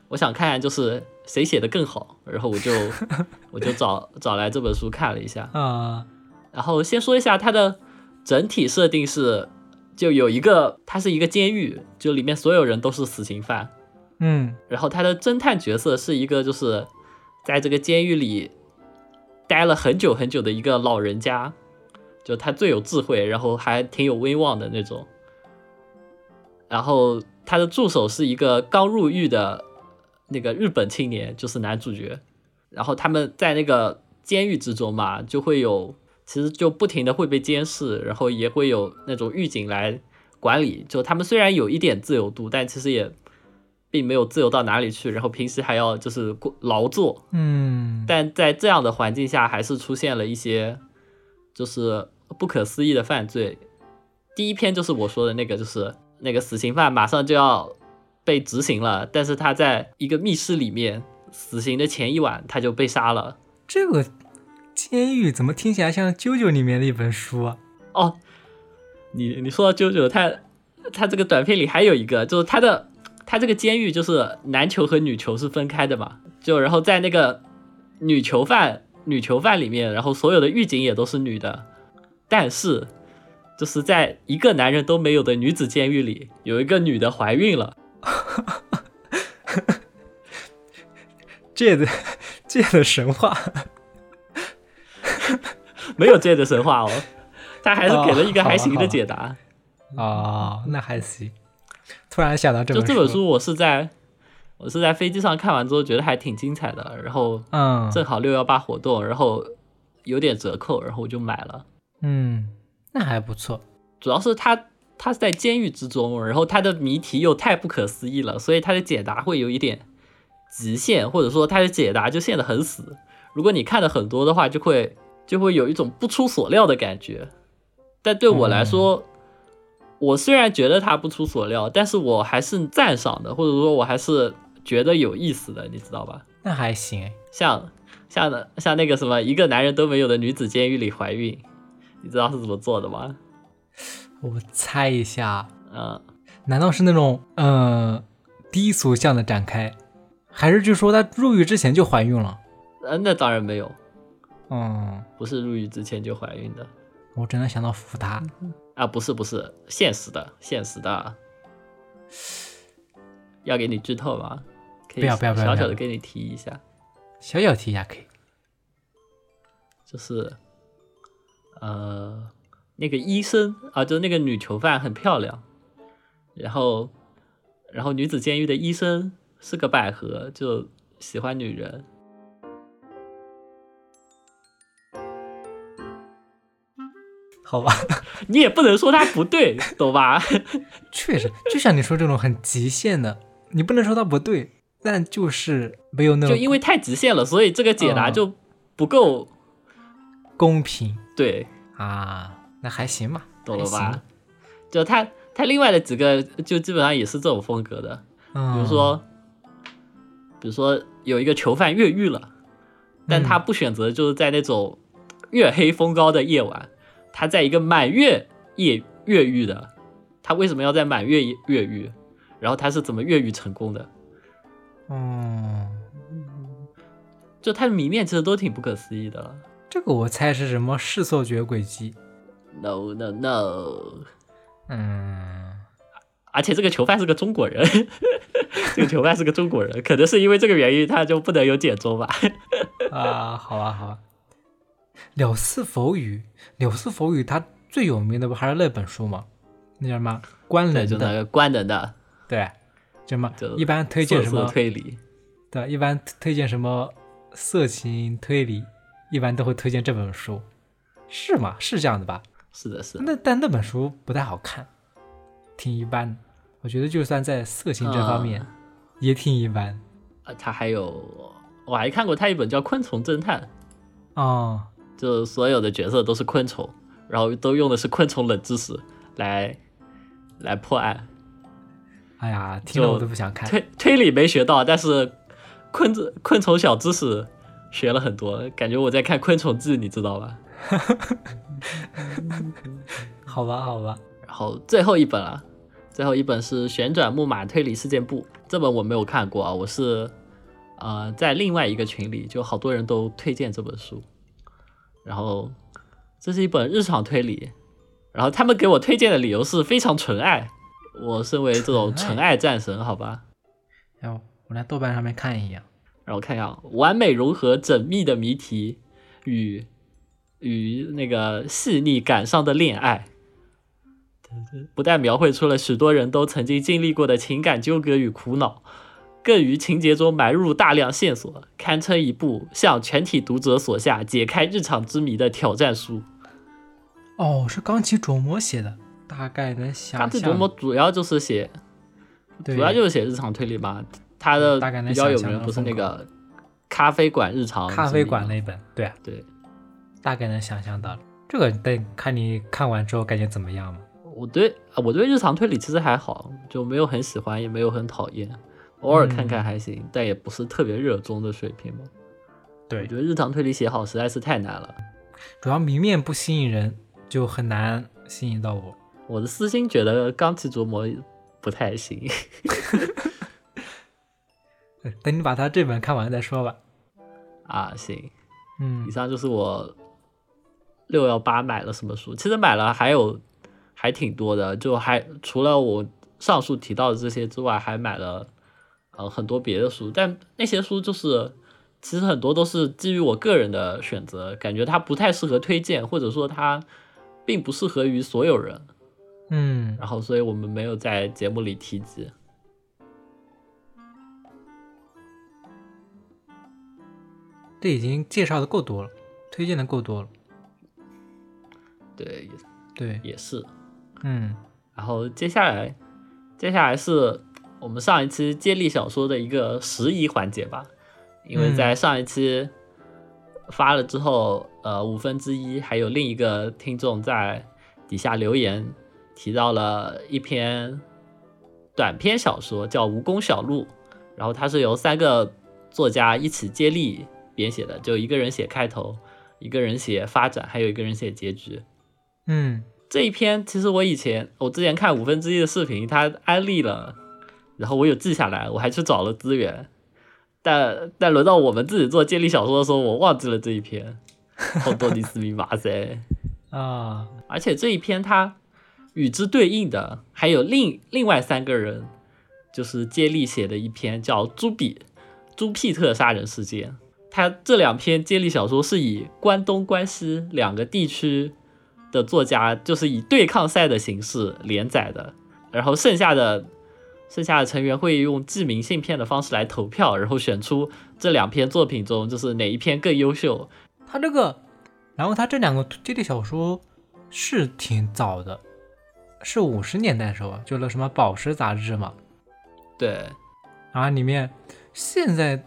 我想看就是谁写的更好，然后我就 我就找找来这本书看了一下啊。然后先说一下它的整体设定是，就有一个它是一个监狱，就里面所有人都是死刑犯，嗯，然后他的侦探角色是一个就是。在这个监狱里待了很久很久的一个老人家，就他最有智慧，然后还挺有威望的那种。然后他的助手是一个刚入狱的那个日本青年，就是男主角。然后他们在那个监狱之中嘛，就会有其实就不停的会被监视，然后也会有那种狱警来管理。就他们虽然有一点自由度，但其实也并没有自由到哪里去。然后平时还要就是劳作，嗯，但在这样的环境下，还是出现了一些就是不可思议的犯罪。第一篇就是我说的那个，就是那个死刑犯马上就要被执行了，但是他在一个密室里面。死刑的前一晚，他就被杀了。这个监狱怎么听起来像《啾啾》里面的一本书啊？哦，你你说到《啾啾》，他他这个短片里还有一个，就是他的他这个监狱就是男囚和女囚是分开的嘛？就然后在那个女囚犯女囚犯里面，然后所有的狱警也都是女的，但是就是在一个男人都没有的女子监狱里，有一个女的怀孕了。这的这的神话没有这的神话哦，他还是给了一个还行的解答哦，那还行。突然想到这本就这本书，我是在我是在飞机上看完之后觉得还挺精彩的，然后嗯，正好六幺八活动，然后有点折扣，然后我就买了。嗯，那还不错。主要是他他是在监狱之中，然后他的谜题又太不可思议了，所以他的解答会有一点。极限，或者说他的解答就陷得很死。如果你看的很多的话，就会就会有一种不出所料的感觉。但对我来说，我虽然觉得它不出所料，但是我还是赞赏的，或者说我还是觉得有意思的，你知道吧？那还行。像像的像那个什么一个男人都没有的女子监狱里怀孕，你知道是怎么做的吗？我猜一下，嗯，难道是那种嗯低俗向的展开？还是就说她入狱之前就怀孕了？呃，那当然没有，嗯，不是入狱之前就怀孕的。我真的想到扶他啊，不是不是，现实的，现实的。要给你剧透吗？不要不要不要，小小的给你提一下，小小提一下可以。就是，呃，那个医生啊，就那个女囚犯很漂亮，然后，然后女子监狱的医生。是个百合，就喜欢女人。好吧，你也不能说他不对，懂吧？确实，就像你说这种很极限的，你不能说他不对，但就是没有那种就因为太极限了，所以这个解答就不够公平。对啊，那还行吧，懂了吧？就他他另外的几个，就基本上也是这种风格的，比如说。比如说有一个囚犯越狱了，但他不选择就是在那种月黑风高的夜晚，他在一个满月夜越狱的。他为什么要在满月越狱？然后他是怎么越狱成功的？嗯，就他的谜面其实都挺不可思议的。这个我猜是什么视错觉轨迹？No No No。嗯。而且这个囚犯是个中国人，这个囚犯是个中国人，可能是因为这个原因，他就不能有简中吧？啊，好吧，好吧。了似否语，了似否语，它最有名的不还是那本书吗？那叫什么？关人的，关人的，对，叫什么？一般推荐什么推理？对，一般推荐什么色情推理，一般都会推荐这本书，是吗？是这样的吧？是的，是的。那但那本书不太好看。挺一般，我觉得就算在色情这方面，也挺一般。啊，他还有，我还看过他一本叫《昆虫侦探》，哦，就所有的角色都是昆虫，然后都用的是昆虫冷知识来来破案。哎呀，听了我都不想看。推推理没学到，但是昆昆虫小知识学了很多，感觉我在看《昆虫志》，你知道吧？好吧，好吧。然后最后一本了。最后一本是《旋转木马推理事件簿》，这本我没有看过啊，我是呃在另外一个群里，就好多人都推荐这本书。然后这是一本日常推理，然后他们给我推荐的理由是非常纯爱，我身为这种纯爱战神，好吧。哎，我来豆瓣上面看一眼，让我看一下，完美融合缜密的谜题与与那个细腻感伤的恋爱，不但描绘出了许多人都曾经经历过的情感纠葛与苦恼，更于情节中埋入大量线索，堪称一部向全体读者所下解开日常之谜的挑战书。哦，是冈崎琢磨写的，大概能想象。冈崎琢磨主要就是写，主要就是写日常推理嘛。他的比较有名不是那个咖啡馆日常，咖啡馆那本，对啊，对，大概能想象到。这个得看你看完之后感觉怎么样嘛。我对我对日常推理其实还好，就没有很喜欢，也没有很讨厌，偶尔看看还行，但也不是特别热衷的水平嘛。对，我觉得日常推理写好实在是太难了，主要谜面不吸引人，就很难吸引到我。我的私心觉得钢琴琢磨不太行。等你把他这本看完再说吧。啊，行，嗯，以上就是我六幺八买了什么书。其实买了还有还挺多的，就还除了我上述提到的这些之外，还买了呃很多别的书。但那些书就是其实很多都是基于我个人的选择，感觉它不太适合推荐，或者说它并不适合于所有人。嗯，然后所以我们没有在节目里提及。这已经介绍的够多了，推荐的够多了。对，对，也是。嗯，然后接下来，接下来是我们上一期接力小说的一个拾遗环节吧。因为在上一期发了之后，呃，五分之一还有另一个听众在底下留言提到了一篇短篇小说，叫《蜈蚣小路》，然后它是由三个作家一起接力。编写的就一个人写开头，一个人写发展，还有一个人写结局。嗯，这一篇其实我以前我之前看五分之一的视频，他安利了，然后我有记下来，我还去找了资源。但但轮到我们自己做接力小说的时候，我忘记了这一篇。好多尼斯密码噻啊！而且这一篇它与之对应的还有另另外三个人，就是接力写的一篇叫《朱比朱庇特杀人事件》。他这两篇接力小说是以关东、关西两个地区的作家，就是以对抗赛的形式连载的。然后剩下的剩下的成员会用寄明信片的方式来投票，然后选出这两篇作品中就是哪一篇更优秀。他这个，然后他这两个接力小说是挺早的，是五十年代的时候，就那什么《宝石》杂志嘛。对，然后里面现在。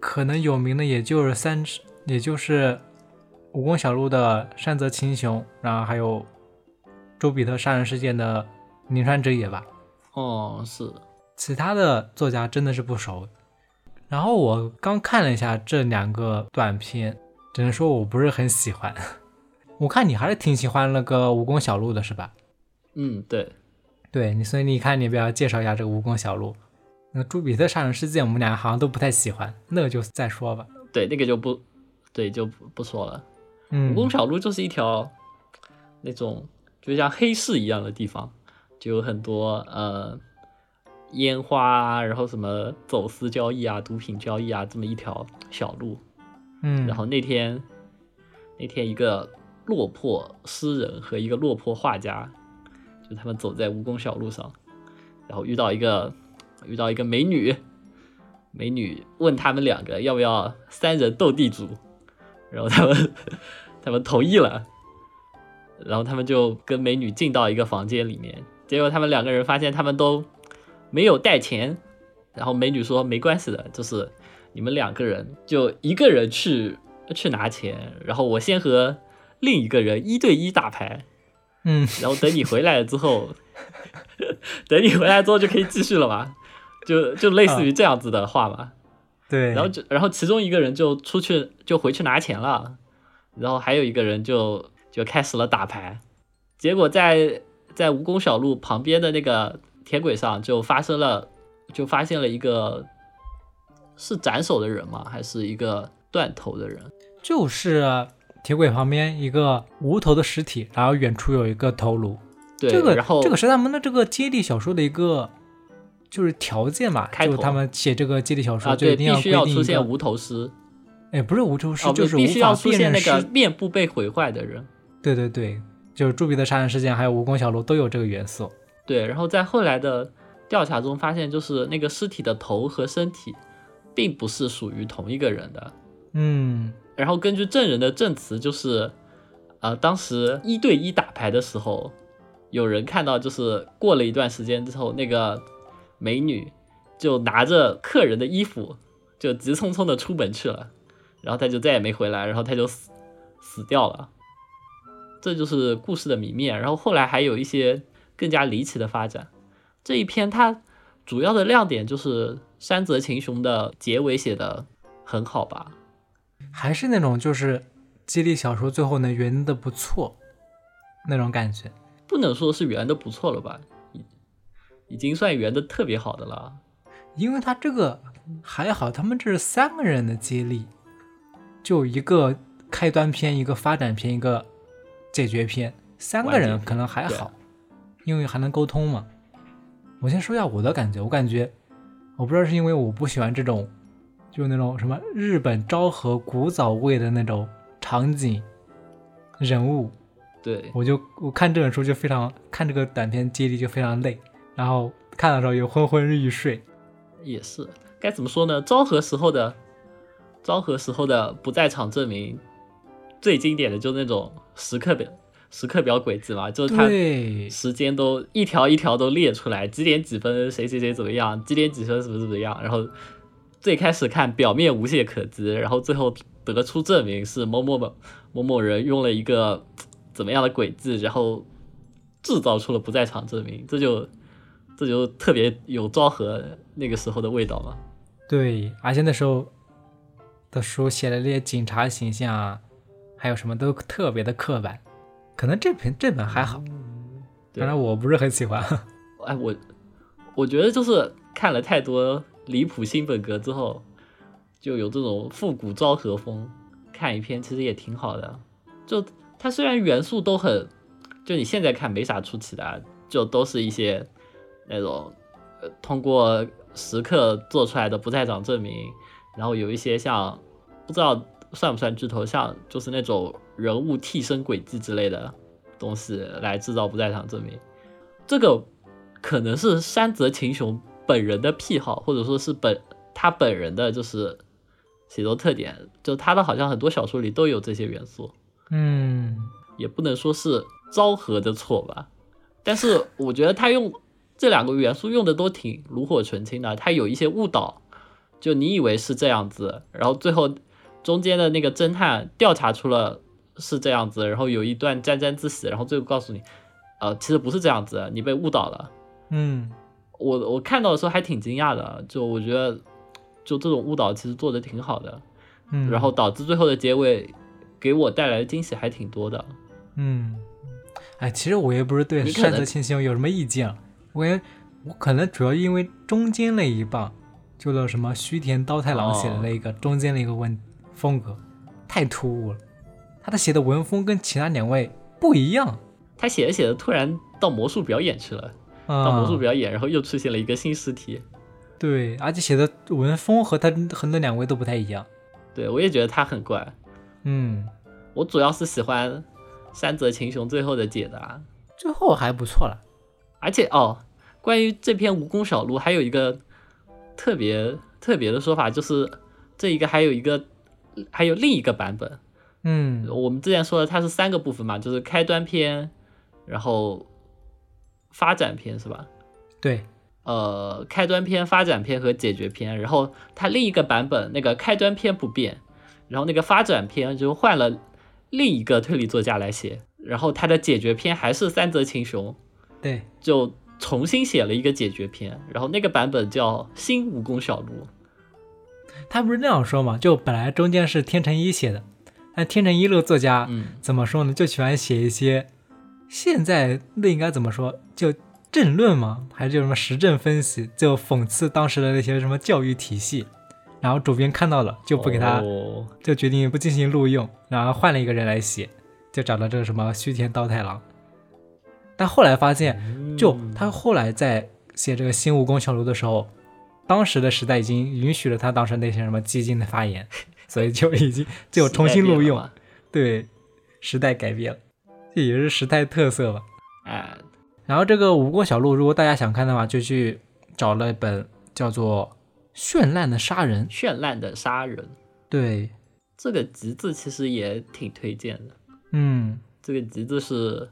可能有名的也就是三，也就是武功小路的山泽清雄，然后还有周比特杀人事件的宁川哲也吧。哦，是。其他的作家真的是不熟。然后我刚看了一下这两个短片，只能说我不是很喜欢。我看你还是挺喜欢那个蜈蚣小路的，是吧？嗯，对。对你，所以你看，你不要介绍一下这个蜈蚣小路。那朱比特杀人事件，我们俩好像都不太喜欢，那个就再说吧。对，那个就不，对，就不不说了。嗯，蜈蚣小路就是一条那种就像黑市一样的地方，就有很多呃烟花啊，然后什么走私交易啊、毒品交易啊这么一条小路。嗯，然后那天那天一个落魄诗人和一个落魄画家，就他们走在蜈蚣小路上，然后遇到一个。遇到一个美女，美女问他们两个要不要三人斗地主，然后他们 他们同意了，然后他们就跟美女进到一个房间里面，结果他们两个人发现他们都没有带钱，然后美女说没关系的，就是你们两个人就一个人去去拿钱，然后我先和另一个人一对一打牌，嗯，然后等你回来了之后，等你回来之后就可以继续了嘛。就就类似于这样子的话嘛，对，然后就然后其中一个人就出去就回去拿钱了，然后还有一个人就就开始了打牌，结果在在蜈蚣小路旁边的那个铁轨上就发生了，就发现了一个是斩首的人吗？还是一个断头的人？就是铁轨旁边一个无头的尸体，然后远处有一个头颅。对，这个然后这个是他们的这个接力小说的一个。就是条件嘛，就他们写这个接力小说就一定必须要出现无头尸。哎，不是无头尸，就是必须要出现那个面部被毁坏的人。对对对，就是朱笔的杀人事件，还有蜈蚣小路都有这个元素。对，然后在后来的调查中发现，就是那个尸体的头和身体，并不是属于同一个人的。嗯，然后根据证人的证词，就是呃，当时一对一打牌的时候，有人看到，就是过了一段时间之后，那个美女就拿着客人的衣服，就急匆匆的出门去了。然后她就再也没回来，然后她就死死掉了，这就是故事的谜面。然后后来还有一些更加离奇的发展。这一篇它主要的亮点就是山泽晴雄的结尾写的很好吧？还是那种就是激励小说最后能圆的不错那种感觉？不能说是圆的不错了吧？已已经算圆的特别好的了。因为他这个还好，他们这是三个人的接力。就一个开端篇，一个发展篇，一个解决篇，三个人可能还好，因为还能沟通嘛。我先说一下我的感觉，我感觉我不知道是因为我不喜欢这种，就是那种什么日本昭和古早味的那种场景人物，对我就我看这本书就非常看这个短片接力就非常累，然后看的时候又昏昏欲睡。也是该怎么说呢？昭和时候的。昭和时候的不在场证明，最经典的就是那种时刻表、时刻表轨迹嘛，就是它时间都一条一条都列出来，几点几分谁谁谁怎么样，几点几分怎么怎么样，然后最开始看表面无懈可击，然后最后得出证明是某某某某某人用了一个怎么样的轨迹，然后制造出了不在场证明，这就这就特别有昭和那个时候的味道嘛。对，而且那时候。的书写的那些警察形象啊，还有什么都特别的刻板，可能这本这本还好，当然我不是很喜欢。哎，我我觉得就是看了太多离谱新本格之后，就有这种复古昭和风，看一篇其实也挺好的。就它虽然元素都很，就你现在看没啥出奇的，就都是一些那种呃通过时刻做出来的不在场证明。然后有一些像不知道算不算巨头，像就是那种人物替身轨迹之类的东西来制造不在场证明，这个可能是山泽晴雄本人的癖好，或者说是本他本人的就是写作特点，就他的好像很多小说里都有这些元素，嗯，也不能说是昭和的错吧，但是我觉得他用这两个元素用的都挺炉火纯青的，他有一些误导。就你以为是这样子，然后最后中间的那个侦探调查出了是这样子，然后有一段沾沾自喜，然后最后告诉你，呃，其实不是这样子，你被误导了。嗯，我我看到的时候还挺惊讶的，就我觉得就这种误导其实做的挺好的，嗯，然后导致最后的结尾给我带来的惊喜还挺多的。嗯，哎，其实我也不是对山泽清雄有什么意见，我也我可能主要因为中间那一棒。就那什么须田刀太郎写的那个中间的一个文风格太突兀了，他的写的文风跟其他两位不一样。他写着写着突然到魔术表演去了，到魔术表演，然后又出现了一个新尸体。对，而且写的文风和他和那两位都不太一样。对，我也觉得他很怪。嗯，我主要是喜欢山泽晴雄最后的解答，最后还不错了。而且哦，关于这篇蜈蚣小路还有一个。特别特别的说法就是，这一个还有一个，还有另一个版本。嗯，我们之前说的它是三个部分嘛，就是开端篇，然后发展篇是吧？对，呃，开端篇、发展篇和解决篇。然后它另一个版本那个开端篇不变，然后那个发展篇就换了另一个推理作家来写，然后它的解决篇还是三泽晴雄。对，就。重新写了一个解决篇，然后那个版本叫《新蜈蚣小路》。他不是那样说嘛？就本来中间是天成一写的，但天成一这个作家嗯怎么说呢？就喜欢写一些现在那应该怎么说？就政论嘛，还是就什么时政分析？就讽刺当时的那些什么教育体系。然后主编看到了，就不给他，就决定不进行录用，然后换了一个人来写，就找到这个什么须田刀太郎。但后来发现，就他后来在写这个新蜈蚣小路的时候，当时的时代已经允许了他当时那些什么激进的发言，所以就已经就重新录用。对，时代改变了，这也是时代特色吧。哎，然后这个武功小路，如果大家想看的话，就去找了一本叫做《绚烂的杀人》。绚烂的杀人，对，这个集子其实也挺推荐的。嗯，这个集子是。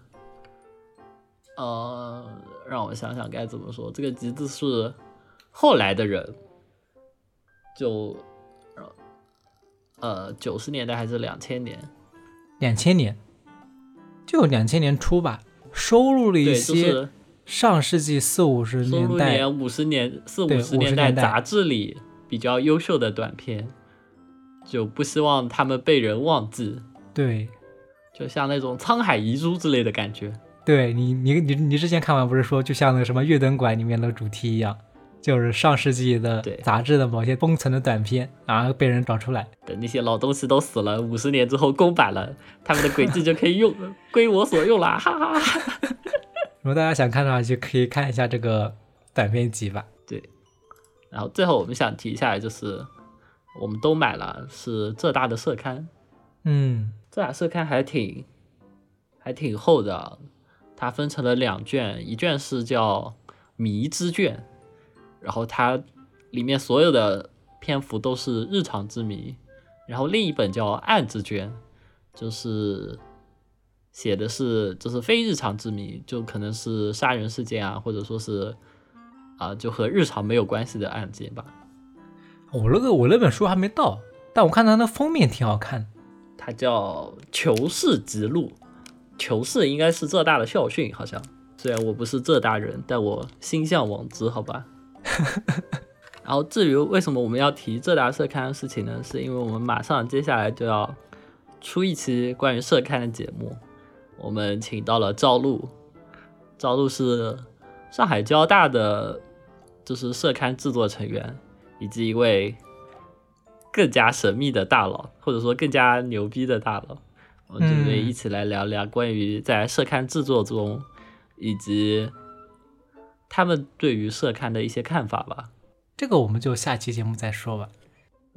呃，让我想想该怎么说。这个集子是后来的人，就呃九十年代还是两千年？两千年，就两千年初吧。收录了一些上世纪四五十年代、五十年四五十年代杂志里比较优秀的短片，就不希望他们被人忘记。对，就像那种沧海遗珠之类的感觉。对你，你你你之前看完不是说，就像那个什么《月灯馆》里面的主题一样，就是上世纪的杂志的某些封存的短片，然后被人找出来。等那些老东西都死了，五十年之后公版了，他们的轨迹就可以用 归我所用了，哈哈哈。如果大家想看的话，就可以看一下这个短片集吧。对，然后最后我们想提一下，就是我们都买了，是浙大的社刊。嗯，浙大社刊还挺还挺厚的。它分成了两卷，一卷是叫迷之卷，然后它里面所有的篇幅都是日常之谜，然后另一本叫暗之卷，就是写的是就是非日常之谜，就可能是杀人事件啊，或者说是啊就和日常没有关系的案件吧。我那个我那本书还没到，但我看它那封面挺好看，它叫《求是之录》。求是应该是浙大的校训，好像。虽然我不是浙大人，但我心向往之，好吧。然后至于为什么我们要提浙大社刊的事情呢？是因为我们马上接下来就要出一期关于社刊的节目，我们请到了赵露。赵露是上海交大的，就是社刊制作成员，以及一位更加神秘的大佬，或者说更加牛逼的大佬。我们准备一起来聊聊关于在社刊制作中，以及他们对于社刊的一些看法吧。这个我们就下期节目再说吧。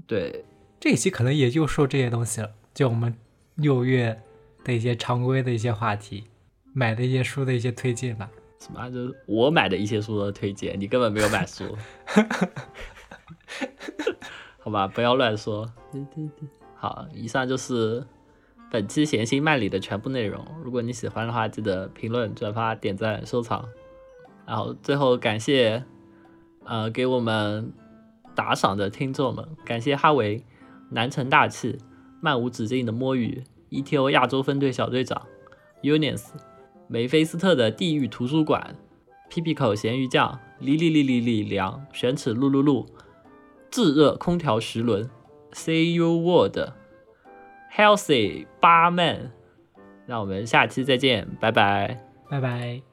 对，这一期可能也就说这些东西了，就我们六月的一些常规的一些话题，买的一些书的一些推荐吧。什么？就是我买的一些书的推荐，你根本没有买书。好吧，不要乱说。对对对，好，以上就是。本期闲心慢理的全部内容，如果你喜欢的话，记得评论、转发、点赞、收藏。然后最后感谢，呃，给我们打赏的听众们，感谢哈维、南城大气、漫无止境的摸鱼、ETO 亚洲分队小队长、Unis、梅菲斯特的地狱图书馆、屁屁口咸鱼酱、li li li li li 凉、玄齿噜噜噜、炙热空调十轮、See You World。Healthy 八 man，让我们下期再见，拜拜，拜拜。